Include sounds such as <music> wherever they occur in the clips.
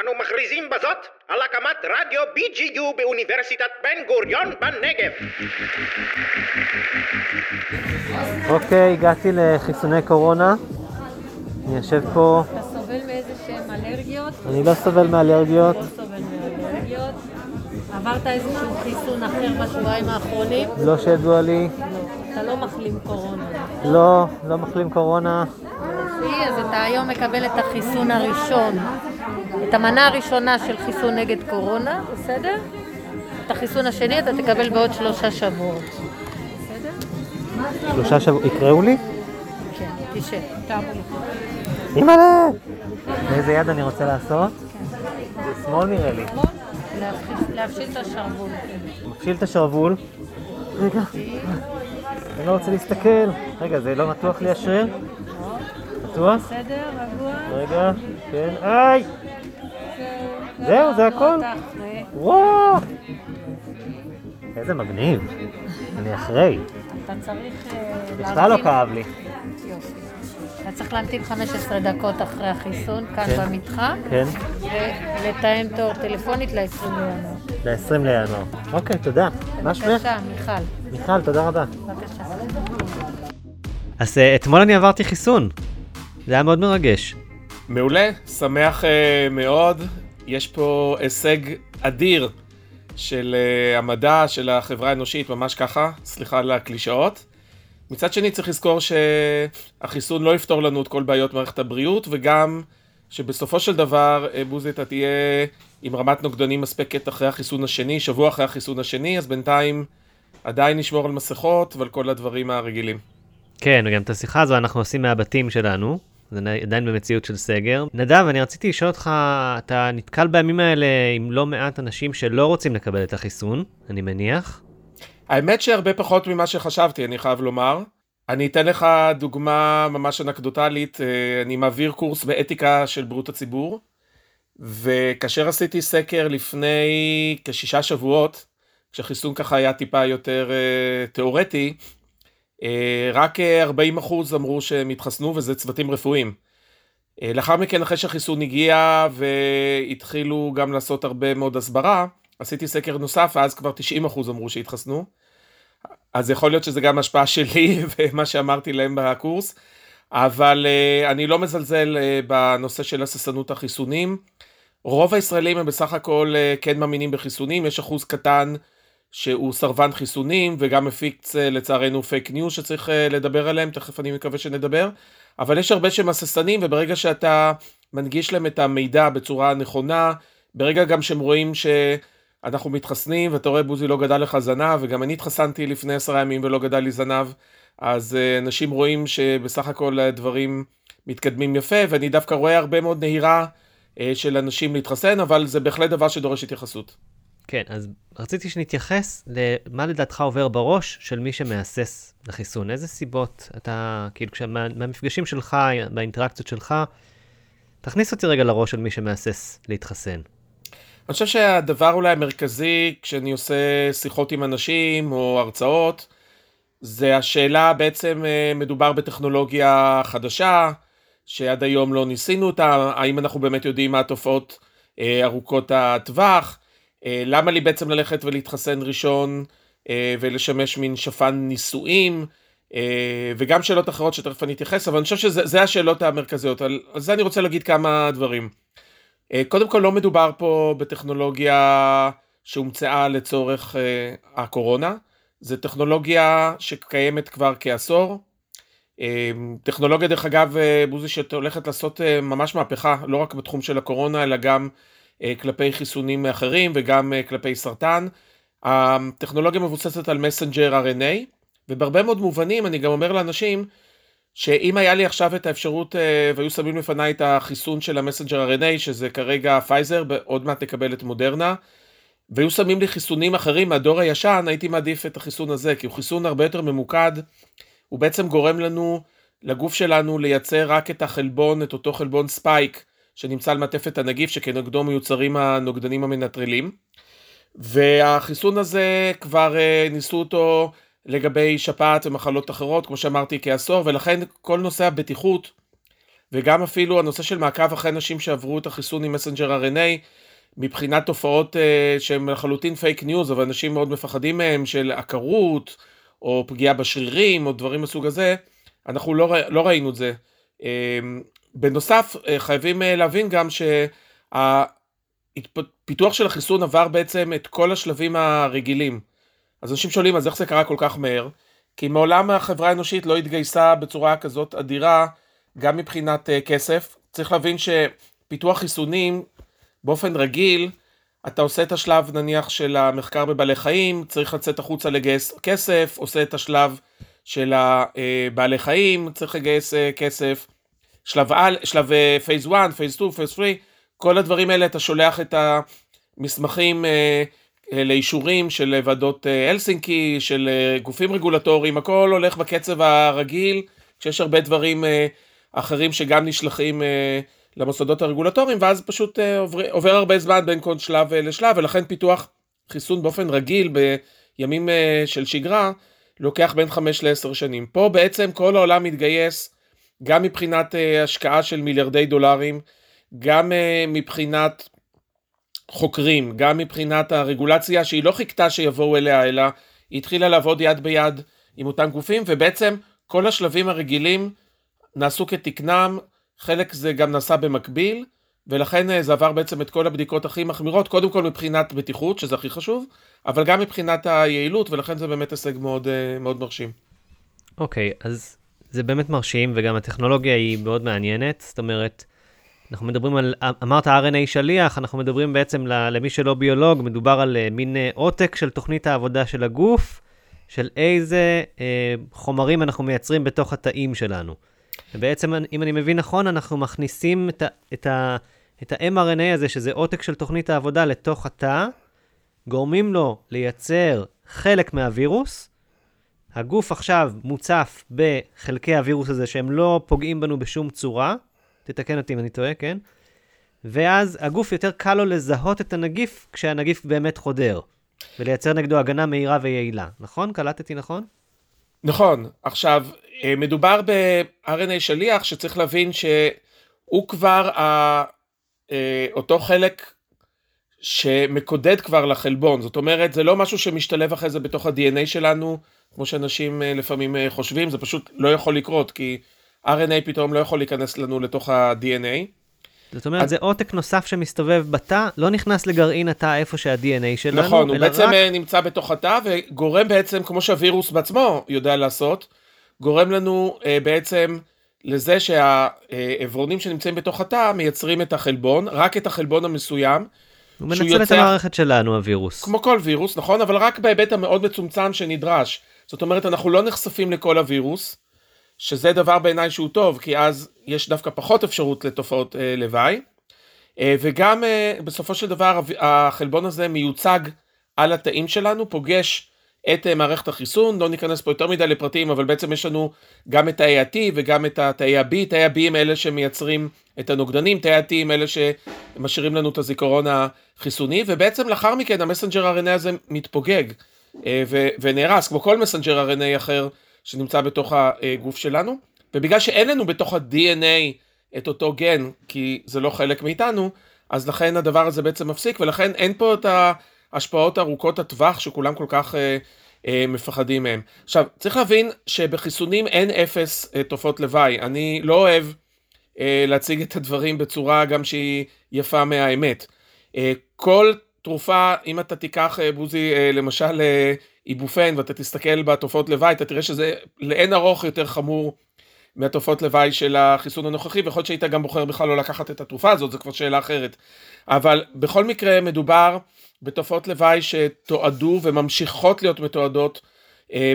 אנו מכריזים בזאת על הקמת רדיו BGU באוניברסיטת בן גוריון בנגב. אוקיי, הגעתי לחיסוני קורונה. אני יושב פה, אתה סובל מאיזה שהם אלרגיות? אני לא סובל מאלרגיות. לא סובל מאלרגיות? עברת איזשהו חיסון אחר בשבועיים האחרונים? לא שידוע לי. לא. אתה לא מחלים קורונה. לא, לא מחלים קורונה. יופי, אז אתה היום מקבל את החיסון הראשון, את המנה הראשונה של חיסון נגד קורונה, בסדר? את החיסון השני אתה תקבל בעוד שלושה שבועות. שלושה שבועות. יקראו לי? כן, תשב. אימא'לה! באיזה יד אני רוצה לעשות? זה שמאל נראה לי. להפשיל- את השרוול. מפשיל את השרוול. רגע, אני לא רוצה להסתכל. רגע, זה לא מתוח לי השריר? בטוח? בסדר, רגוע? רגע, כן. איי! זהו, זה הכל? אתה אחרי. וואו! איזה מגניב. אני אחרי. אתה צריך... אה, בכלל לא להמתין- כאב לי. יופי. אתה צריך להמתין 15 דקות אחרי החיסון, כאן כן. במתחם, כן, ולתאם תור טלפונית ל-20 בינואר. ל-20 לינואר. אוקיי, תודה. מה שמך? בבקשה, מיכל, מיכל, תודה רבה. בבקשה. אז אה, אתמול אני עברתי חיסון. זה היה מאוד מרגש. מעולה, שמח uh, מאוד. יש פה הישג אדיר של uh, המדע, של החברה האנושית, ממש ככה, סליחה על הקלישאות. מצד שני צריך לזכור שהחיסון לא יפתור לנו את כל בעיות מערכת הבריאות, וגם שבסופו של דבר, אה, בוזי, אתה תהיה עם רמת נוגדנים מספקת אחרי החיסון השני, שבוע אחרי החיסון השני, אז בינתיים עדיין נשמור על מסכות ועל כל הדברים הרגילים. כן, וגם את השיחה הזו אנחנו עושים מהבתים שלנו. זה עדיין במציאות של סגר. נדב, אני רציתי לשאול אותך, אתה נתקל בימים האלה עם לא מעט אנשים שלא רוצים לקבל את החיסון, אני מניח. האמת שהרבה פחות ממה שחשבתי, אני חייב לומר. אני אתן לך דוגמה ממש אנקדוטלית, אה, אני מעביר קורס באתיקה של בריאות הציבור, וכאשר עשיתי סקר לפני כשישה שבועות, כשהחיסון ככה היה טיפה יותר אה, תיאורטי, רק אה, 40% אמרו שהם התחסנו וזה צוותים רפואיים. אה, לאחר מכן, אחרי שהחיסון הגיע והתחילו גם לעשות הרבה מאוד הסברה, עשיתי סקר נוסף, ואז כבר 90% אמרו שהתחסנו. אז יכול להיות שזה גם השפעה שלי <laughs> ומה שאמרתי להם בקורס, אבל אני לא מזלזל בנושא של הססנות החיסונים. רוב הישראלים הם בסך הכל כן מאמינים בחיסונים, יש אחוז קטן שהוא סרבן חיסונים וגם מפיץ uh, לצערנו פייק ניוז שצריך uh, לדבר עליהם, תכף אני מקווה שנדבר, אבל יש הרבה שהם הססנים וברגע שאתה מנגיש להם את המידע בצורה נכונה, ברגע גם שהם רואים ש... אנחנו מתחסנים, ואתה רואה בוזי לא גדל לך זנב, וגם אני התחסנתי לפני עשרה ימים ולא גדל לי זנב, אז uh, אנשים רואים שבסך הכל הדברים מתקדמים יפה, ואני דווקא רואה הרבה מאוד נהירה של אנשים להתחסן, אבל זה בהחלט דבר שדורש התייחסות. כן, אז רציתי שנתייחס למה לדעתך עובר בראש של מי שמהסס לחיסון. איזה סיבות אתה, כאילו, כשמה, מהמפגשים שלך, באינטראקציות שלך, תכניס אותי רגע לראש של מי שמהסס להתחסן. אני חושב שהדבר אולי המרכזי כשאני עושה שיחות עם אנשים או הרצאות, זה השאלה בעצם אה, מדובר בטכנולוגיה חדשה, שעד היום לא ניסינו אותה, האם אנחנו באמת יודעים מה התופעות אה, ארוכות הטווח, למה לי בעצם ללכת ולהתחסן ראשון ולשמש מין שפן ניסויים, וגם שאלות אחרות שתכף אני אתייחס, אבל אני חושב שזה השאלות המרכזיות, על, על זה אני רוצה להגיד כמה דברים. קודם כל לא מדובר פה בטכנולוגיה שהומצאה לצורך הקורונה, זו טכנולוגיה שקיימת כבר כעשור. טכנולוגיה דרך אגב, בוזי שהולכת לעשות ממש מהפכה, לא רק בתחום של הקורונה, אלא גם כלפי חיסונים אחרים וגם uh, כלפי סרטן. הטכנולוגיה מבוססת על messenger RNA, ובהרבה מאוד מובנים אני גם אומר לאנשים, שאם היה לי עכשיו את האפשרות והיו שמים לפניי את החיסון של ה messenger RNA, שזה כרגע פייזר, עוד מעט נקבל את מודרנה, והיו שמים לי חיסונים אחרים מהדור הישן, הייתי מעדיף את החיסון הזה, כי הוא חיסון הרבה יותר ממוקד, הוא בעצם גורם לנו, לגוף שלנו, לייצר רק את החלבון, את אותו חלבון spike, שנמצא על מעטפת הנגיף, שכנגדו מיוצרים הנוגדנים המנטרלים. והחיסון הזה, כבר ניסו אותו לגבי שפעת ומחלות אחרות, כמו שאמרתי, כעשור, ולכן כל נושא הבטיחות וגם אפילו הנושא של מעקב אחרי אנשים שעברו את החיסון עם messenger RNA, מבחינת תופעות uh, שהן לחלוטין פייק ניוז, אבל אנשים מאוד מפחדים מהם, של עקרות, או פגיעה בשרירים, או דברים מסוג הזה, אנחנו לא, לא ראינו את זה. Uh, בנוסף, uh, חייבים uh, להבין גם שהפיתוח של החיסון עבר בעצם את כל השלבים הרגילים. אז אנשים שואלים, אז איך זה קרה כל כך מהר? כי מעולם החברה האנושית לא התגייסה בצורה כזאת אדירה, גם מבחינת uh, כסף. צריך להבין שפיתוח חיסונים באופן רגיל, אתה עושה את השלב נניח של המחקר בבעלי חיים, צריך לצאת החוצה לגייס כסף, עושה את השלב של הבעלי חיים, צריך לגייס אה, כסף, שלב, על, שלב phase 1, phase 2, phase 3, כל הדברים האלה אתה שולח את המסמכים אה, אה, לאישורים של ועדות הלסינקי, של גופים רגולטוריים, הכל הולך בקצב הרגיל, כשיש הרבה דברים אחרים שגם נשלחים למוסדות הרגולטוריים, ואז פשוט אה, עובר, עובר הרבה זמן בין כל שלב אה, לשלב, ולכן פיתוח חיסון באופן רגיל בימים אה, של שגרה, לוקח בין 5 ל-10 שנים. פה בעצם כל העולם מתגייס, גם מבחינת השקעה של מיליארדי דולרים, גם מבחינת חוקרים, גם מבחינת הרגולציה שהיא לא חיכתה שיבואו אליה, אלא היא התחילה לעבוד יד ביד עם אותם גופים, ובעצם כל השלבים הרגילים נעשו כתקנם, חלק זה גם נעשה במקביל, ולכן אה, זה עבר בעצם את כל הבדיקות הכי מחמירות, קודם כל מבחינת בטיחות, שזה הכי חשוב, אבל גם מבחינת היעילות, ולכן זה באמת הישג מאוד, אה, מאוד מרשים. אוקיי, okay, אז זה באמת מרשים, וגם הטכנולוגיה היא מאוד מעניינת, זאת אומרת, אנחנו מדברים על, אמרת RNA שליח, אנחנו מדברים בעצם למי שלא ביולוג, מדובר על אה, מין עותק של תוכנית העבודה של הגוף, של איזה אה, חומרים אנחנו מייצרים בתוך התאים שלנו. ובעצם, אם אני מבין נכון, אנחנו מכניסים את, את, את ה-mRNA הזה, שזה עותק של תוכנית העבודה, לתוך התא, גורמים לו לייצר חלק מהווירוס. הגוף עכשיו מוצף בחלקי הווירוס הזה, שהם לא פוגעים בנו בשום צורה. תתקן אותי אם אני טועה, כן? ואז הגוף יותר קל לו לזהות את הנגיף כשהנגיף באמת חודר, ולייצר נגדו הגנה מהירה ויעילה. נכון? קלטתי נכון? נכון. עכשיו, אה, מדובר ב-RNA שליח שצריך להבין שהוא כבר ה... אה, אותו חלק שמקודד כבר לחלבון, זאת אומרת זה לא משהו שמשתלב אחרי זה בתוך ה-DNA שלנו, כמו שאנשים אה, לפעמים חושבים, זה פשוט לא יכול לקרות, כי RNA פתאום לא יכול להיכנס לנו לתוך ה-DNA. זאת אומרת, אז... זה עותק נוסף שמסתובב בתא, לא נכנס לגרעין התא איפה שה-DNA שלנו, נכון, הוא בעצם רק... נמצא בתוך התא וגורם בעצם, כמו שהווירוס בעצמו יודע לעשות, גורם לנו אה, בעצם לזה שהעברונים שנמצאים בתוך התא מייצרים את החלבון, רק את החלבון המסוים. הוא מנצל יוצא, את המערכת שלנו, הווירוס. כמו כל וירוס, נכון? אבל רק בהיבט המאוד מצומצם שנדרש. זאת אומרת, אנחנו לא נחשפים לכל הווירוס, שזה דבר בעיניי שהוא טוב, כי אז יש דווקא פחות אפשרות לתופעות אה, לוואי. אה, וגם אה, בסופו של דבר החלבון הזה מיוצג על התאים שלנו, פוגש את אה, מערכת החיסון, לא ניכנס פה יותר מדי לפרטים, אבל בעצם יש לנו גם את תאי ה-T וגם את תאי ה-B, תאי ה-B הם אלה שמייצרים את הנוגדנים, תאי ה-T הם אלה שמשאירים לנו את הזיכרון החיסוני, ובעצם לאחר מכן המסנג'ר RNA הזה מתפוגג אה, ונהרס, כמו כל מסנג'ר RNA אחר שנמצא בתוך הגוף שלנו, ובגלל שאין לנו בתוך ה-DNA את אותו גן, כי זה לא חלק מאיתנו, אז לכן הדבר הזה בעצם מפסיק, ולכן אין פה את. ההשפעות ארוכות הטווח שכולם כל כך אה, אה, מפחדים מהם. עכשיו, צריך להבין שבחיסונים אין אפס אה, תופעות לוואי. אני לא אוהב אה, להציג את הדברים בצורה גם שהיא יפה מהאמת. אה, כל תרופה, אם אתה תיקח, אה, בוזי, אה, למשל אה, איבופן, ואתה תסתכל בתופעות לוואי, אתה תראה שזה לאין ארוך יותר חמור מהתופעות לוואי של החיסון הנוכחי, ויכול להיות שהיית גם בוחר בכלל לא לקחת את התרופה הזאת, זו כבר שאלה אחרת. אבל בכל מקרה מדובר בתופעות לוואי שתועדו וממשיכות להיות מתועדות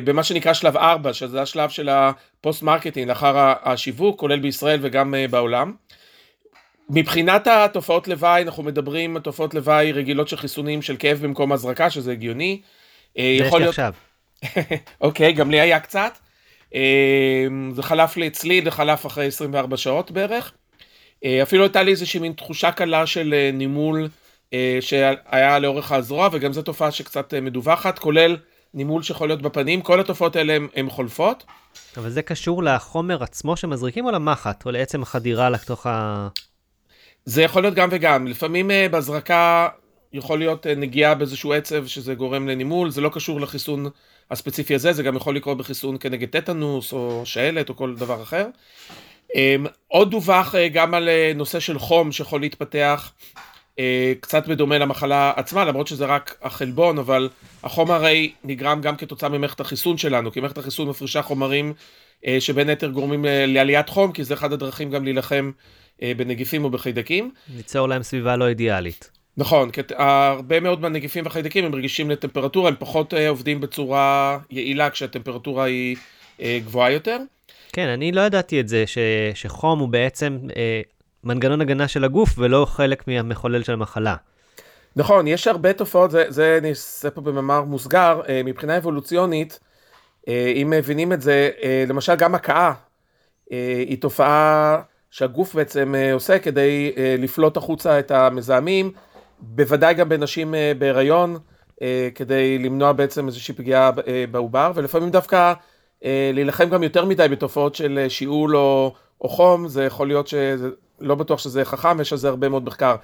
במה שנקרא שלב 4, שזה השלב של ה post marketing לאחר השיווק, כולל בישראל וגם בעולם. מבחינת התופעות לוואי, אנחנו מדברים על תופעות לוואי רגילות של חיסונים של כאב במקום הזרקה, שזה הגיוני. אה, זה יש לי. עכשיו. <laughs> אוקיי, גם לי היה קצת. זה חלף לי אצלי, זה חלף אחרי 24 שעות בערך. אפילו הייתה לי איזושהי מין תחושה קלה של נימול. אה, שהיה לאורך הזרוע, וגם זו תופעה שקצת אה, מדווחת, כולל נימול שיכול להיות בפנים, כל התופעות האלה הן חולפות. אבל זה קשור לחומר עצמו שמזריקים או למחט, או לעצם החדירה לתוך ה... זה יכול להיות גם וגם. לפעמים אה, בהזרקה יכול להיות אה, נגיעה באיזשהו עצב שזה גורם לנימול, זה לא קשור לחיסון הספציפי הזה, זה גם יכול לקרות בחיסון כנגד טטנוס או שעלת או כל דבר אחר. אמ, עוד דווח אה, גם על נושא של חום שיכול להתפתח קצת בדומה למחלה עצמה, למרות שזה רק החלבון, אבל החום הרי נגרם גם כתוצאה ממערכת החיסון שלנו, כי מערכת החיסון מפרישה חומרים שבין היתר גורמים לעליית חום, כי זה אחד הדרכים גם להילחם בנגיפים או בחיידקים. ליצור להם סביבה לא אידיאלית. נכון, כי הרבה מאוד מהנגיפים והחיידקים הם רגישים לטמפרטורה, הם פחות אה, עובדים בצורה יעילה כשהטמפרטורה היא אה, גבוהה יותר. כן, אני לא ידעתי את זה, ש, שחום הוא בעצם אה, מנגנון הגנה של הגוף ולא חלק מהמחולל של המחלה. נכון, יש הרבה תופעות, זה, זה אני אעשה פה במאמר מוסגר, אה, מבחינה אבולוציונית, אה, אם מבינים את זה, אה, למשל גם הקאה אה, היא תופעה שהגוף בעצם אה, עושה כדי אה, לפלוט החוצה את המזהמים, בוודאי גם בנשים אה, בהיריון, כדי למנוע בעצם איזושהי פגיעה בעובר, ולפעמים דווקא להילחם גם יותר מדי בתופעות של שיעול או, או חום, זה יכול להיות שזה, לא בטוח שזה חכם, יש על זה הרבה מאוד מחקר.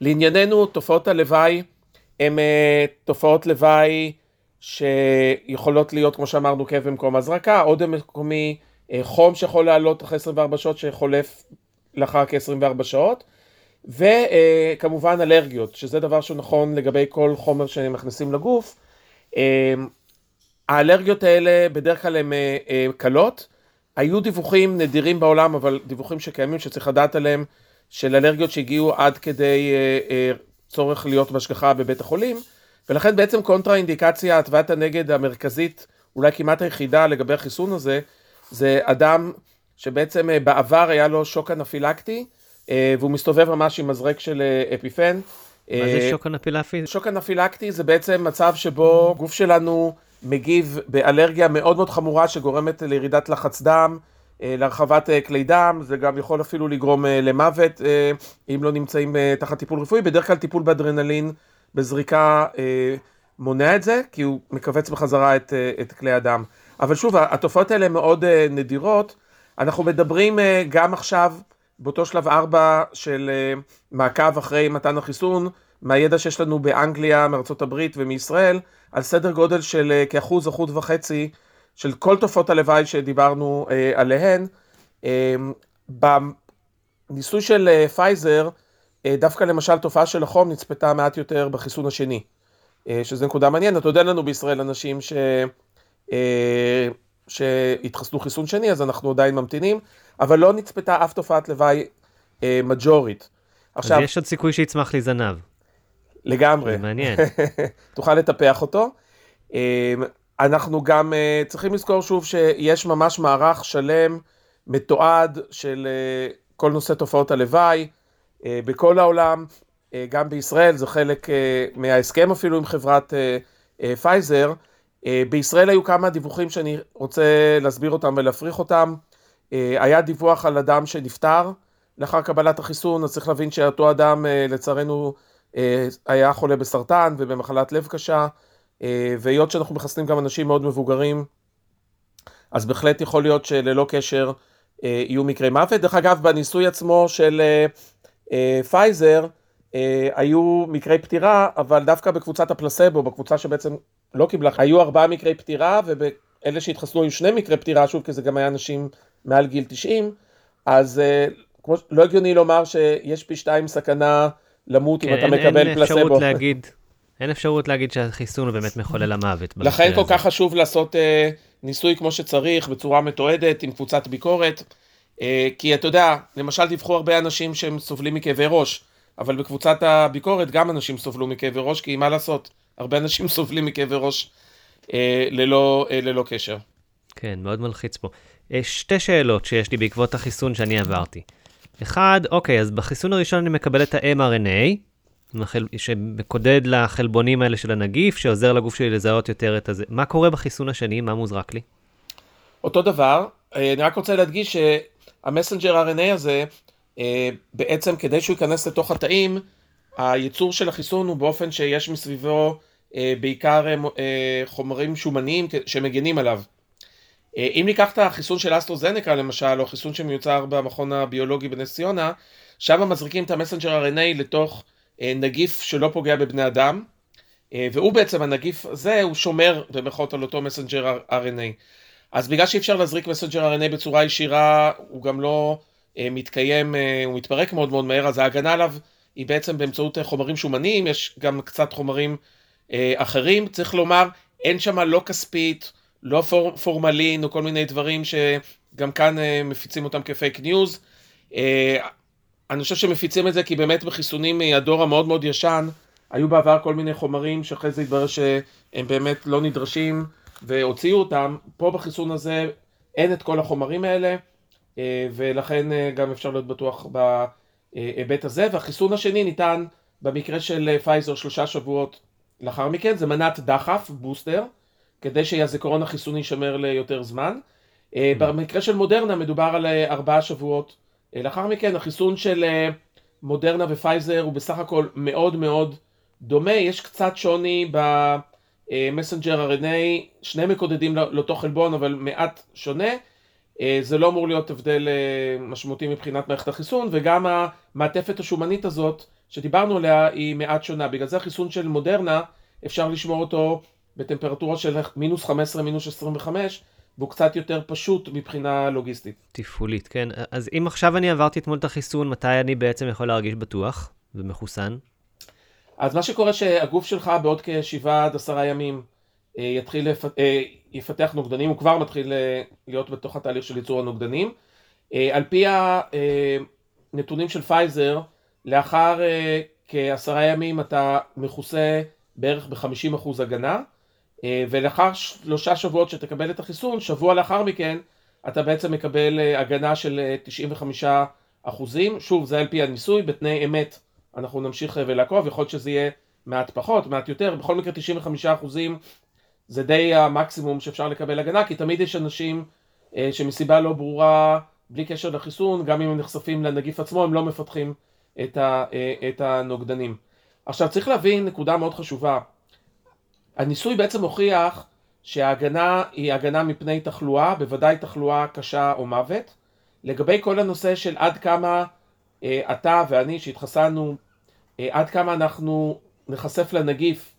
לענייננו, תופעות הלוואי הן תופעות לוואי שיכולות להיות, כמו שאמרנו, כאב במקום הזרקה, עודף מקומי, חום שיכול לעלות אחרי 24 שעות שחולף לאחר כ-24 שעות, וכמובן אלרגיות, שזה דבר שהוא נכון לגבי כל חומר שמכניסים לגוף. אה, האלרגיות האלה בדרך כלל הן אה, קלות. היו דיווחים נדירים בעולם, אבל דיווחים שקיימים שצריך לדעת עליהם, של אלרגיות שהגיעו עד כדי צורך להיות בהשגחה בבית החולים, ולכן בעצם קונטרה אינדיקציה, התוויית הנגד המרכזית, אולי כמעט היחידה לגבי החיסון הזה, זה אדם שבעצם אה, בעבר היה לו שוק אנפילקטי, אה, והוא מסתובב ממש עם מזרק של אה, אפיפן. מה זה שוק אנפילקטי? שוק אנפילקטי זה בעצם מצב שבו גוף שלנו מגיב באלרגיה מאוד מאוד חמורה שגורמת לירידת לחץ דם, להרחבת כלי דם, זה גם יכול אפילו לגרום למוות אם לא נמצאים תחת טיפול רפואי, בדרך כלל טיפול באדרנלין בזריקה מונע את זה, כי הוא מכווץ בחזרה את, את כלי הדם. אבל שוב, התופעות האלה מאוד uh, נדירות. אנחנו מדברים uh, גם עכשיו, באותו שלב 4 של uh, מעקב אחרי מתן החיסון, מהידע שיש לנו באנגליה, מארצות הברית ומישראל, על סדר גודל של כאחוז, אחוז וחצי של כל תופעות הלוואי שדיברנו עליהן. בניסוי של פייזר, דווקא למשל תופעה של החום נצפתה מעט יותר בחיסון השני, שזה נקודה מעניינת. עוד אין לנו בישראל אנשים ש... אה, שהתחסנו חיסון שני, אז אנחנו עדיין ממתינים, אבל לא נצפתה אף תופעת לוואי אה, מג'ורית. עכשיו, אז יש עוד סיכוי שיצמח לי זנב. לגמרי. זה מעניין. <laughs> תוכל לטפח אותו. אה, אנחנו גם אה, צריכים לזכור שוב שיש ממש מערך שלם, מתועד של אה, כל נושא תופעות הלוואי אה, בכל העולם, אה, גם בישראל, זה חלק אה, מההסכם אפילו עם חברת אה, אה, פייזר. אה, בישראל היו כמה דיווחים שאני רוצה להסביר אותם ולהפריך אותם. אה, היה דיווח על אדם שנפטר לאחר קבלת החיסון, אז צריך להבין שאותו אדם אה, לצערנו היה חולה בסרטן ובמחלת לב קשה, והיות שאנחנו מחסנים גם אנשים מאוד מבוגרים, אז בהחלט יכול להיות שללא קשר יהיו מקרי מוות. דרך אגב, בניסוי עצמו של פייזר, היו מקרי פטירה, אבל דווקא בקבוצת הפלסבו, בקבוצה שבעצם לא קיבלה, היו ארבעה מקרי פטירה, ואלה שהתחסנו היו שני מקרי פטירה, שוב, כי זה גם היה אנשים מעל גיל 90, אז אה, כמו, לא הגיוני לומר שיש פי שתיים סכנה למות כן, אם אתה אין, מקבל אין פלסבו. אפשרות להגיד, אין אפשרות להגיד שהחיסון הוא באמת מחולל המוות. לכן כל כך חשוב לעשות אה, ניסוי כמו שצריך, בצורה מתועדת, עם קבוצת ביקורת, אה, כי אתה יודע, למשל דיווחו הרבה אנשים שהם סובלים מכאבי ראש, אבל בקבוצת הביקורת גם אנשים סובלו מכאבי ראש, כי מה לעשות? הרבה אנשים <laughs> סובלים מכאבי ראש אה, ללא, אה, ללא קשר. כן, מאוד מלחיץ פה. אה, שתי שאלות שיש לי בעקבות החיסון שאני עברתי. אחד, אוקיי, אז בחיסון הראשון אני מקבל את ה-mRNA, שמקודד לחלבונים האלה של הנגיף, שעוזר לגוף שלי לזהות יותר את הזה. מה קורה בחיסון השני? מה מוזרק לי? אותו דבר, אה, אני רק רוצה להדגיש שהמסנג'ר RNA הזה, בעצם כדי שהוא ייכנס לתוך התאים, הייצור של החיסון הוא באופן שיש מסביבו בעיקר חומרים שומניים שמגינים עליו. אם ניקח את החיסון של אסטרוזנקה למשל, או חיסון שמיוצר במכון הביולוגי בנס ציונה, שם מזריקים את ה messenger RNA לתוך נגיף שלא פוגע בבני אדם, והוא בעצם, הנגיף הזה, הוא שומר במרכאות על אותו messenger RNA. אז בגלל שאי אפשר להזריק messenger RNA בצורה ישירה, הוא גם לא אה, מתקיים, אה, הוא מתפרק מאוד מאוד מהר, אז ההגנה עליו היא בעצם באמצעות אה, חומרים שומניים, יש גם קצת חומרים אה, אחרים, צריך לומר, אין שם לא כספית, לא פור, פורמלין או כל מיני דברים שגם כאן אה, מפיצים אותם כפייק ניוז. אה, אני חושב שמפיצים את זה כי באמת בחיסונים מהדור המאוד מאוד ישן, היו בעבר כל מיני חומרים שאחרי זה התברר שהם באמת לא נדרשים והוציאו אותם, פה בחיסון הזה אין את כל החומרים האלה. אה, ולכן אה, גם אפשר להיות בטוח בהיבט הזה. והחיסון השני ניתן במקרה של פייזר שלושה שבועות לאחר מכן, זה מנת דחף, בוסטר, כדי שהזיכרון החיסוני יישמר ליותר זמן. אה, mm. במקרה של מודרנה מדובר על ארבעה שבועות לאחר מכן, החיסון של מודרנה ופייזר הוא בסך הכל מאוד מאוד דומה, יש קצת שוני ב messenger RNA, שני מקודדים לאותו חלבון אבל מעט שונה, אה, זה לא אמור להיות הבדל אה, משמעותי מבחינת מערכת החיסון וגם המעטפת השומנית הזאת שדיברנו עליה היא מעט שונה, בגלל זה החיסון של מודרנה אפשר לשמור אותו בטמפרטורה של מינוס 15 מינוס 25 והוא קצת יותר פשוט מבחינה לוגיסטית. תפעולית, כן. אז אם עכשיו אני עברתי אתמול את החיסון, מתי אני בעצם יכול להרגיש בטוח ומחוסן? אז מה שקורה שהגוף שלך בעוד כשבעה עד עשרה ימים אה, יתחיל, לפ... אה, יפתח נוגדנים, הוא כבר מתחיל אה, להיות בתוך התהליך של ייצור הנוגדנים. על פי הנתונים של פייזר, לאחר כעשרה ימים אתה מכוסה בערך ב-50% הגנה, ולאחר שלושה שבועות שתקבל את החיסון, שבוע לאחר מכן אתה בעצם מקבל הגנה של 95%. שוב, זה על פי הניסוי, בתנאי אמת אנחנו נמשיך ולעקוב, יכול להיות שזה יהיה מעט פחות, מעט יותר, בכל מקרה 95% זה די המקסימום שאפשר לקבל הגנה, כי תמיד יש אנשים אה, שמסיבה לא ברורה, בלי קשר לחיסון, גם אם הם נחשפים לנגיף עצמו, הם לא מפתחים את, ה, אה, את הנוגדנים. עכשיו צריך להבין נקודה מאוד חשובה, הניסוי בעצם הוכיח שההגנה היא הגנה מפני תחלואה, בוודאי תחלואה קשה או מוות. לגבי כל הנושא של עד כמה אה, אתה ואני שהתחסנו, אה, עד כמה אנחנו נחשף לנגיף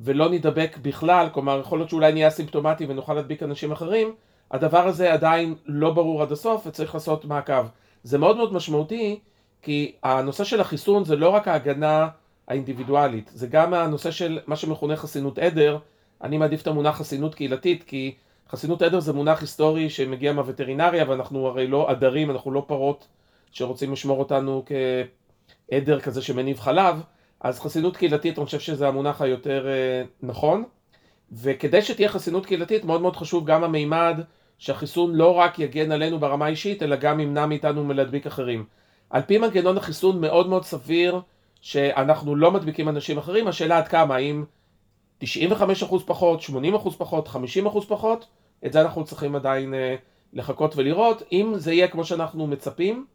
ולא נדבק בכלל, כלומר יכול להיות שאולי נהיה אסימפטומטי ונוכל להדביק אנשים אחרים, הדבר הזה עדיין לא ברור עד הסוף וצריך לעשות מעקב. זה מאוד מאוד משמעותי כי הנושא של החיסון זה לא רק ההגנה האינדיבידואלית, זה גם הנושא של מה שמכונה חסינות עדר, אני מעדיף את המונח חסינות קהילתית כי חסינות עדר זה מונח היסטורי שמגיע מהווטרינריה ואנחנו הרי לא עדרים, אנחנו לא פרות שרוצים לשמור אותנו כעדר כזה שמניב חלב, אז חסינות קהילתית אני חושב שזה המונח היותר אה, נכון, וכדי שתהיה חסינות קהילתית מאוד מאוד חשוב גם המימד שהחיסון לא רק יגן עלינו ברמה האישית, אלא גם ימנע מאיתנו מלהדביק אחרים. על פי מנגנון החיסון מאוד מאוד סביר שאנחנו לא מדביקים אנשים אחרים, השאלה עד כמה, האם 95% פחות, 80% פחות, 50% פחות, את זה אנחנו צריכים עדיין אה, לחכות ולראות. אם זה יהיה כמו שאנחנו מצפים,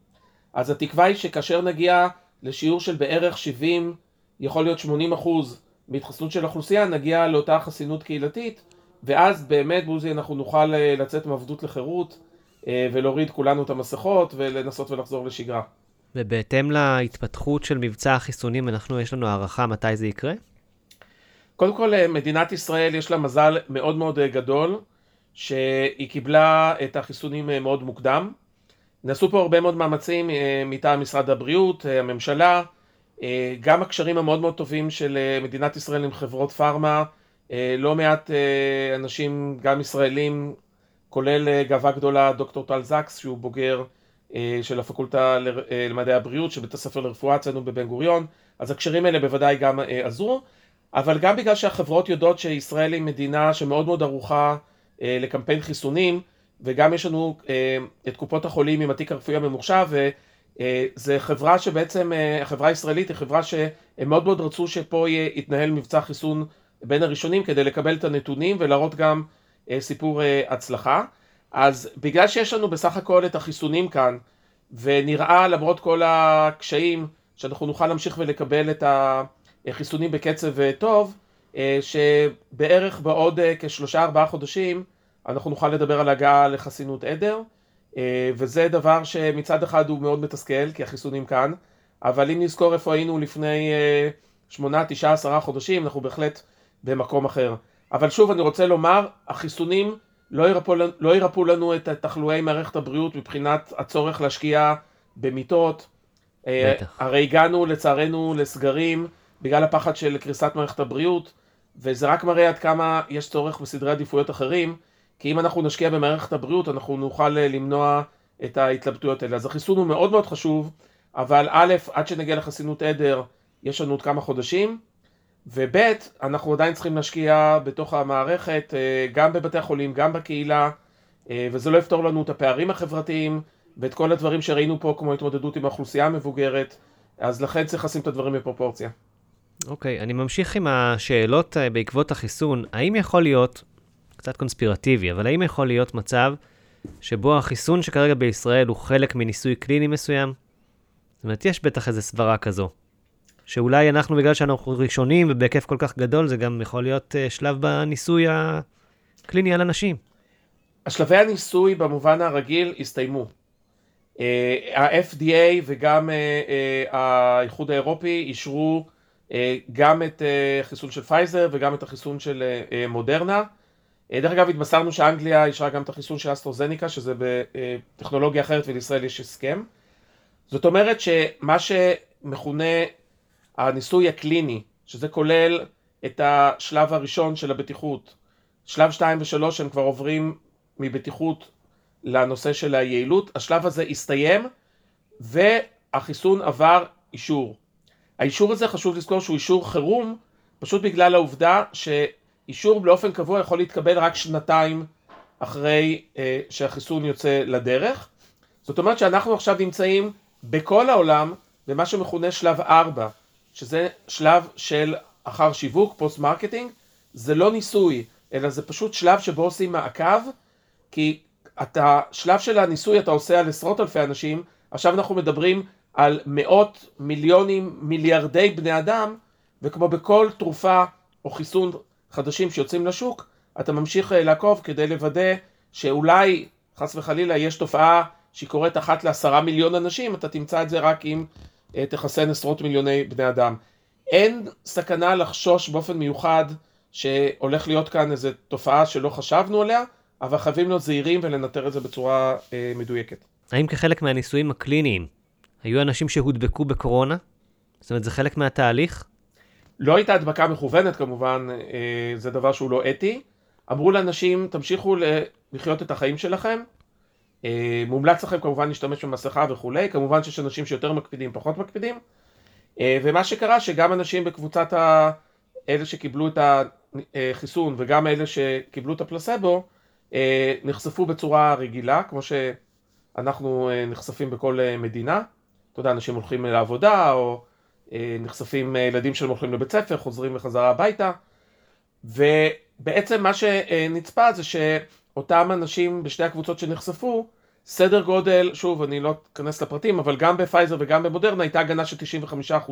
אז התקווה היא שכאשר נגיע לשיעור של בערך 70, יכול להיות 80 אחוז מהתחסנות של האוכלוסייה, נגיע לאותה חסינות קהילתית, ואז באמת בוזי אנחנו נוכל אה, לצאת מעבדות לחירות אה, ולהוריד כולנו את המסכות ולנסות ולחזור לשגרה. ובהתאם להתפתחות של מבצע החיסונים, אנחנו, יש לנו הערכה מתי זה יקרה? קודם כל, אה, מדינת ישראל יש לה מזל מאוד מאוד גדול, שהיא קיבלה את החיסונים מאוד מוקדם. נעשו פה הרבה מאוד מאמצים מטעם משרד הבריאות, הממשלה, גם הקשרים המאוד מאוד טובים של מדינת ישראל עם חברות פארמה, לא מעט אנשים, גם ישראלים, כולל גאווה גדולה דוקטור טל זקס שהוא בוגר של הפקולטה למדעי הבריאות של בית הספר לרפואה אצלנו בבן גוריון, אז הקשרים האלה בוודאי גם עזרו, אבל גם בגלל שהחברות יודעות שישראל היא מדינה שמאוד מאוד ערוכה לקמפיין חיסונים, וגם יש לנו אה, את קופות החולים עם התיק הרפואי הממוחשב, אה, חברה שבעצם, אה, החברה הישראלית היא חברה שהם מאוד מאוד רצו שפה יתנהל מבצע חיסון בין הראשונים כדי לקבל את הנתונים ולהראות גם אה, סיפור הצלחה. אז בגלל שיש לנו בסך הכל את החיסונים כאן, ונראה למרות כל הקשיים שאנחנו נוכל להמשיך ולקבל את החיסונים בקצב טוב, שבערך בעוד כשלושה ארבעה חודשים אנחנו נוכל לדבר על הגעה לחסינות עדר, וזה דבר שמצד אחד הוא מאוד מתסכל, כי החיסונים כאן, אבל אם נזכור איפה היינו לפני שמונה, תשעה, עשרה חודשים, אנחנו בהחלט במקום אחר. אבל שוב, אני רוצה לומר, החיסונים לא ירפאו, לא ירפאו לנו את תחלואי מערכת הבריאות מבחינת הצורך להשקיע במיטות. בטח. הרי הגענו לצערנו לסגרים בגלל הפחד של קריסת מערכת הבריאות. וזה רק מראה עד כמה יש צורך בסדרי עדיפויות אחרים, כי אם אנחנו נשקיע במערכת הבריאות, אנחנו נוכל אה, למנוע את ההתלבטויות האלה. אז החיסון הוא מאוד מאוד חשוב, אבל א', עד שנגיע לחסינות עדר, יש לנו עוד כמה חודשים, וב', אנחנו עדיין צריכים להשקיע בתוך המערכת, אה, גם בבתי החולים, גם בקהילה, אה, וזה לא יפתור לנו את הפערים החברתיים, ואת כל הדברים שראינו פה, כמו התמודדות עם האוכלוסייה המבוגרת, אז לכן צריך לשים את הדברים בפרופורציה. אוקיי, okay, אני ממשיך עם השאלות בעקבות החיסון. האם יכול להיות, קצת קונספירטיבי, אבל האם יכול להיות מצב שבו החיסון שכרגע בישראל הוא חלק מניסוי קליני מסוים? זאת אומרת, יש בטח איזו סברה כזו. שאולי אנחנו, בגלל שאנחנו ראשונים ובהיקף כל כך גדול, זה גם יכול להיות uh, שלב בניסוי הקליני על אנשים. השלבי הניסוי במובן הרגיל הסתיימו. Uh, ה-FDA וגם uh, uh, האיחוד האירופי אישרו אה, גם את החיסון אה, של פייזר וגם את החיסון של אה, מודרנה. דרך אגב התבשרנו שאנגליה אישרה גם את החיסון של אסטרוזניקה שזה בטכנולוגיה אחרת ולישראל יש הסכם. זאת אומרת שמה שמכונה הניסוי הקליני, שזה כולל את השלב הראשון של הבטיחות, שלב 2 ו-3 הם כבר עוברים מבטיחות לנושא של היעילות, השלב הזה הסתיים והחיסון עבר אישור. האישור הזה חשוב לזכור שהוא אישור חירום פשוט בגלל העובדה שאישור באופן קבוע יכול להתקבל רק שנתיים אחרי אה, שהחיסון יוצא לדרך. זאת אומרת שאנחנו עכשיו נמצאים בכל העולם במה שמכונה שלב 4 שזה שלב של אחר שיווק, post marketing. זה לא ניסוי אלא זה פשוט שלב שבו עושים מעקב כי את השלב של הניסוי אתה עושה על עשרות אלפי אנשים. עכשיו אנחנו מדברים על מאות מיליונים, מיליארדי בני אדם, וכמו בכל תרופה או חיסון חדשים שיוצאים לשוק, אתה ממשיך אה, לעקוב כדי לוודא שאולי, חס וחלילה, יש תופעה שהיא קורית אחת לעשרה מיליון אנשים, אתה תמצא את זה רק אם אה, תחסן עשרות מיליוני בני אדם. אין סכנה לחשוש באופן מיוחד שהולך להיות כאן איזו תופעה שלא חשבנו עליה, אבל חייבים להיות זהירים ולנטר את זה בצורה אה, מדויקת. האם כחלק מהניסויים הקליניים היו אנשים שהודבקו בקורונה? זאת אומרת, זה חלק מהתהליך? לא הייתה הדבקה מכוונת כמובן, אה, זה דבר שהוא לא אתי. אמרו לאנשים, תמשיכו לחיות את החיים שלכם. אה, מומלץ לכם כמובן להשתמש במסכה וכולי, כמובן שיש אנשים שיותר מקפידים, פחות מקפידים. אה, ומה שקרה שגם אנשים בקבוצת ה... אלה שקיבלו את החיסון וגם אלה שקיבלו את הפלסבו נחשפו בצורה רגילה, כמו שאנחנו נחשפים בכל מדינה. אתה יודע, אנשים הולכים לעבודה, או נחשפים, אה, ילדים שלהם הולכים לבית ספר, חוזרים בחזרה הביתה, ובעצם מה שנצפה זה שאותם אנשים בשתי הקבוצות שנחשפו, סדר גודל, שוב, אני לא אכנס לפרטים, אבל גם בפייזר וגם במודרנה הייתה הגנה של 95%,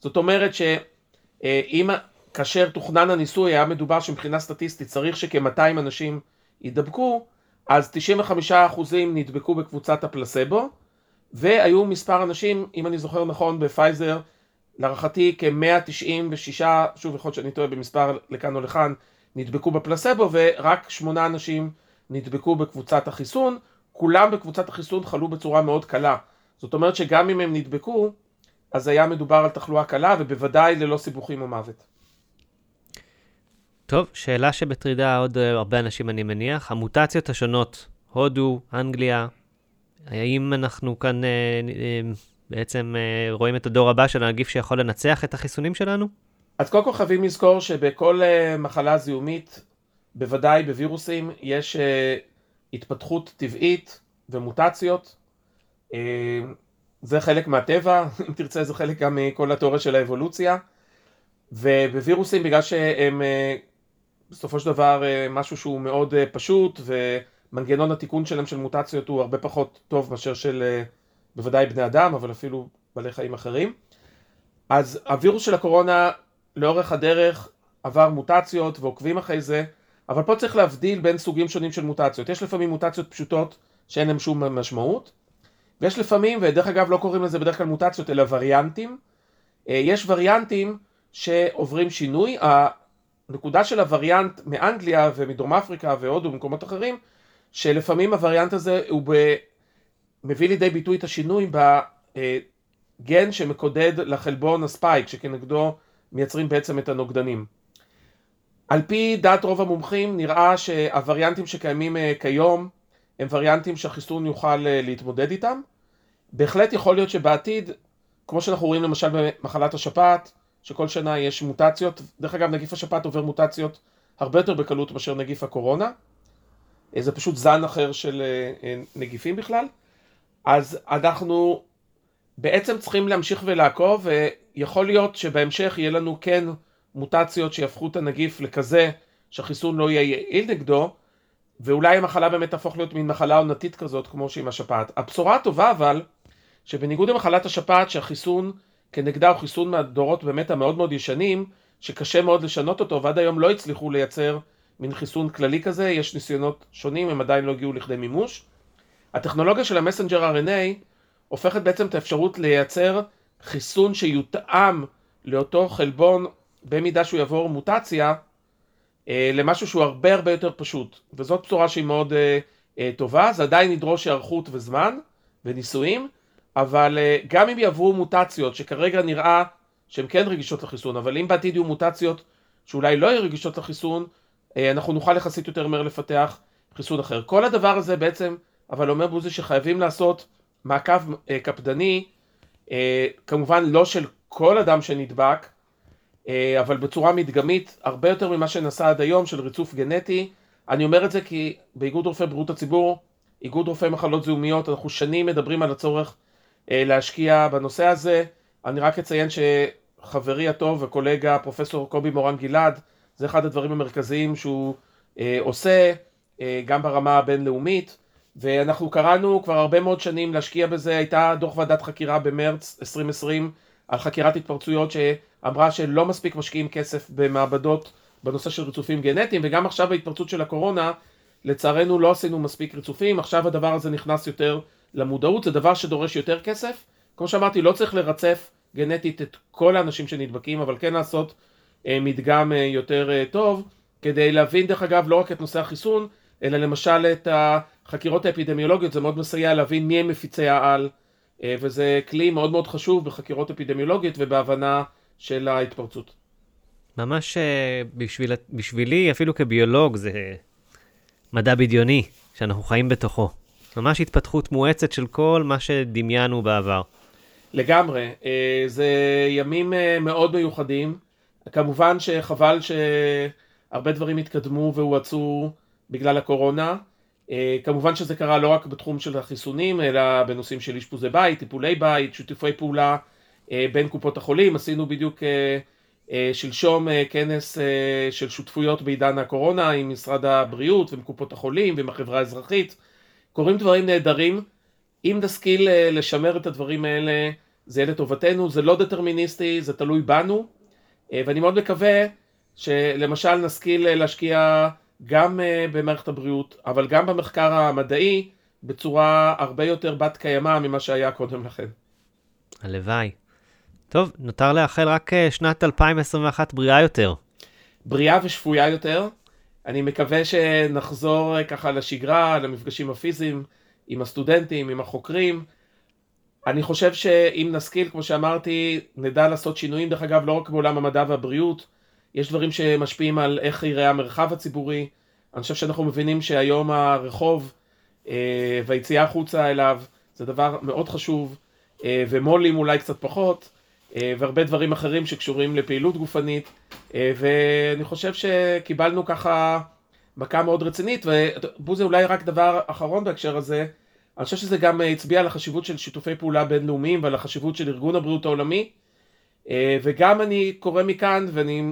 זאת אומרת שאם אה, כאשר תוכנן הניסוי היה מדובר שמבחינה סטטיסטית צריך שכ-200 אנשים יידבקו, אז 95% נדבקו בקבוצת הפלסבו, והיו מספר אנשים, אם אני זוכר נכון, בפייזר, להערכתי כ-196, שוב יכול להיות שאני טועה במספר לכאן או לכאן, נדבקו בפלסבו ורק שמונה אנשים נדבקו בקבוצת החיסון, כולם בקבוצת החיסון חלו בצורה מאוד קלה. זאת אומרת שגם אם הם נדבקו, אז היה מדובר על תחלואה קלה ובוודאי ללא סיבוכים או מוות. טוב, שאלה שבטרידה עוד הרבה אנשים אני מניח, המוטציות השונות, הודו, אנגליה, האם אנחנו כאן אה, אה, בעצם אה, רואים את הדור הבא של הנגיף שיכול לנצח את החיסונים שלנו? אז קודם כל חייבים לזכור שבכל אה, מחלה זיהומית, בוודאי בווירוסים, יש אה, התפתחות טבעית ומוטציות. אה, זה חלק מהטבע, <laughs> אם תרצה זה חלק גם מכל התיאוריה של האבולוציה. ובווירוסים, בגלל שהם אה, בסופו של דבר אה, משהו שהוא מאוד אה, פשוט, ו... מנגנון התיקון שלהם של מוטציות הוא הרבה פחות טוב מאשר של אה, בוודאי בני אדם, אבל אפילו בעלי חיים אחרים. אז הווירוס של הקורונה לאורך הדרך עבר מוטציות ועוקבים אחרי זה, אבל פה צריך להבדיל בין סוגים שונים של מוטציות. יש לפעמים מוטציות פשוטות שאין להן שום משמעות, ויש לפעמים, ודרך אגב לא קוראים לזה בדרך כלל מוטציות אלא וריאנטים, אה, יש וריאנטים שעוברים שינוי, הנקודה של הווריאנט מאנגליה ומדרום אפריקה והודו ומקומות אחרים, שלפעמים הווריאנט הזה הוא ב... מביא לידי ביטוי את השינוי בגן שמקודד לחלבון הספייק, שכנגדו מייצרים בעצם את הנוגדנים. על פי דעת רוב המומחים נראה שהווריאנטים שקיימים אה, כיום הם וריאנטים שהחיסון יוכל אה, להתמודד איתם. בהחלט יכול להיות שבעתיד, כמו שאנחנו רואים למשל במחלת השפעת, שכל שנה יש מוטציות, דרך אגב נגיף השפעת עובר מוטציות הרבה יותר בקלות מאשר נגיף הקורונה, אה, זה פשוט זן אחר של נגיפים בכלל, אז אנחנו בעצם צריכים להמשיך ולעקוב, ויכול להיות שבהמשך יהיה לנו כן מוטציות שיהפכו את הנגיף לכזה שהחיסון לא יהיה יעיל נגדו, ואולי המחלה באמת תהפוך להיות מין מחלה עונתית כזאת כמו שעם השפעת. הבשורה הטובה אבל, שבניגוד למחלת השפעת שהחיסון כנגדה הוא חיסון מהדורות באמת המאוד מאוד ישנים, שקשה מאוד לשנות אותו ועד היום לא הצליחו לייצר מין חיסון כללי כזה, יש ניסיונות שונים, הם עדיין לא הגיעו לכדי מימוש. הטכנולוגיה של המסנג'ר RNA הופכת בעצם את האפשרות לייצר חיסון שיותאם לאותו חלבון במידה שהוא יעבור מוטציה אה, למשהו שהוא הרבה הרבה יותר פשוט וזאת בשורה שהיא מאוד אה, אה, טובה זה עדיין ידרוש היערכות וזמן וניסויים אבל גם אם יעברו מוטציות שכרגע נראה שהן כן רגישות לחיסון אבל אם בעתיד יהיו מוטציות שאולי לא יהיו רגישות לחיסון אנחנו נוכל יחסית יותר מהר לפתח חיסון אחר כל הדבר הזה בעצם אבל אומר בוזי שחייבים לעשות מעקב אה, קפדני אה, כמובן לא של כל אדם שנדבק אה, אבל בצורה מדגמית הרבה יותר ממה שנעשה עד היום של ריצוף גנטי. אני אומר את זה כי באיגוד רופאי בריאות הציבור, איגוד רופאי מחלות זיהומיות, אנחנו שנים מדברים על הצורך אה, להשקיע בנושא הזה. אני רק אציין שחברי הטוב וקולגה פרופסור קובי מורן גלעד, זה אחד הדברים המרכזיים שהוא אה, עושה, גם ברמה הבינלאומית, ואנחנו קראנו כבר הרבה מאוד שנים להשקיע בזה, הייתה דוח ועדת חקירה במרץ 2020 על חקירת התפרצויות שאמרה שלא מספיק משקיעים כסף במעבדות בנושא של ריצופים גנטיים וגם עכשיו בהתפרצות של הקורונה לצערנו לא עשינו מספיק ריצופים, עכשיו הדבר הזה נכנס יותר למודעות, זה דבר שדורש יותר כסף, כמו שאמרתי לא צריך לרצף גנטית את כל האנשים שנדבקים אבל כן לעשות אה, מדגם אה, יותר אה, טוב כדי להבין דרך אגב לא רק את נושא החיסון אלא למשל את החקירות האפידמיולוגיות זה מאוד מסייע להבין מי הם מפיצי העל אה, וזה כלי מאוד מאוד חשוב בחקירות אפידמיולוגיות ובהבנה של ההתפרצות. ממש אה, בשביל, בשבילי, אפילו כביולוג, זה מדע בדיוני שאנחנו חיים בתוכו. ממש התפתחות מואצת של כל מה שדמיינו בעבר. לגמרי, אה, זה ימים מאוד מיוחדים. כמובן שחבל שהרבה דברים התקדמו והואצו בגלל הקורונה. אה, כמובן שזה קרה לא רק בתחום של החיסונים, אלא בנושאים של אשפוזי בית, טיפולי בית, שיתופי פעולה אה, בין קופות החולים. עשינו בדיוק אה, שלשום כנס של שותפויות בעידן הקורונה עם משרד הבריאות ועם קופות החולים ועם החברה האזרחית. קורים דברים נהדרים. אם נשכיל לשמר את הדברים האלה, זה יהיה לטובתנו. זה לא דטרמיניסטי, זה תלוי בנו. ואני מאוד מקווה שלמשל נשכיל להשקיע גם uh, במערכת הבריאות, אבל גם במחקר המדעי, בצורה הרבה יותר בת קיימא ממה שהיה קודם לכן. הלוואי. טוב, נותר לאחל רק שנת 2021 בריאה יותר. בריאה ושפויה יותר. אני מקווה שנחזור ככה לשגרה, למפגשים הפיזיים עם הסטודנטים, עם החוקרים. אני חושב שאם נשכיל, כמו שאמרתי, נדע לעשות שינויים, דרך אגב, לא רק בעולם המדע והבריאות, יש דברים שמשפיעים על איך ייראה המרחב הציבורי. אני חושב שאנחנו מבינים שהיום הרחוב אה, והיציאה החוצה אליו זה דבר מאוד חשוב, אה, ומו"לים אולי קצת פחות, אה, והרבה דברים אחרים שקשורים לפעילות גופנית, אה, ואני חושב שקיבלנו ככה מכה מאוד רצינית, ובוזה אולי רק דבר אחרון בהקשר הזה, אני חושב שזה גם הצביע על החשיבות של שיתופי פעולה בינלאומיים ועל החשיבות של ארגון הבריאות העולמי, אה, וגם אני קורא מכאן ואני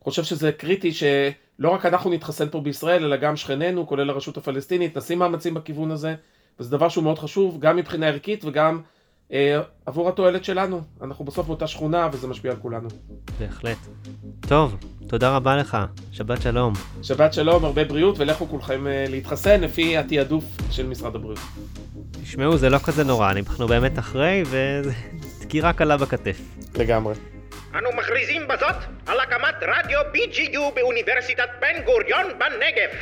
חושב שזה קריטי שלא רק אנחנו נתחסן פה בישראל, אלא גם שכנינו, כולל הרשות הפלסטינית, נשים מאמצים בכיוון הזה, וזה דבר שהוא מאוד חשוב, גם מבחינה ערכית וגם אה, עבור התועלת שלנו. אנחנו בסוף באותה שכונה וזה משפיע על כולנו. בהחלט. טוב, תודה רבה לך. שבת שלום. שבת שלום, הרבה בריאות, ולכו כולכם אה, להתחסן לפי התעדוף של משרד הבריאות. תשמעו, זה לא כזה נורא, אנחנו באמת אחרי, וזה <laughs> דקירה קלה בכתף. לגמרי. אנו מכריזים בזאת על הקמת רדיו BGU באוניברסיטת בן גוריון בנגב.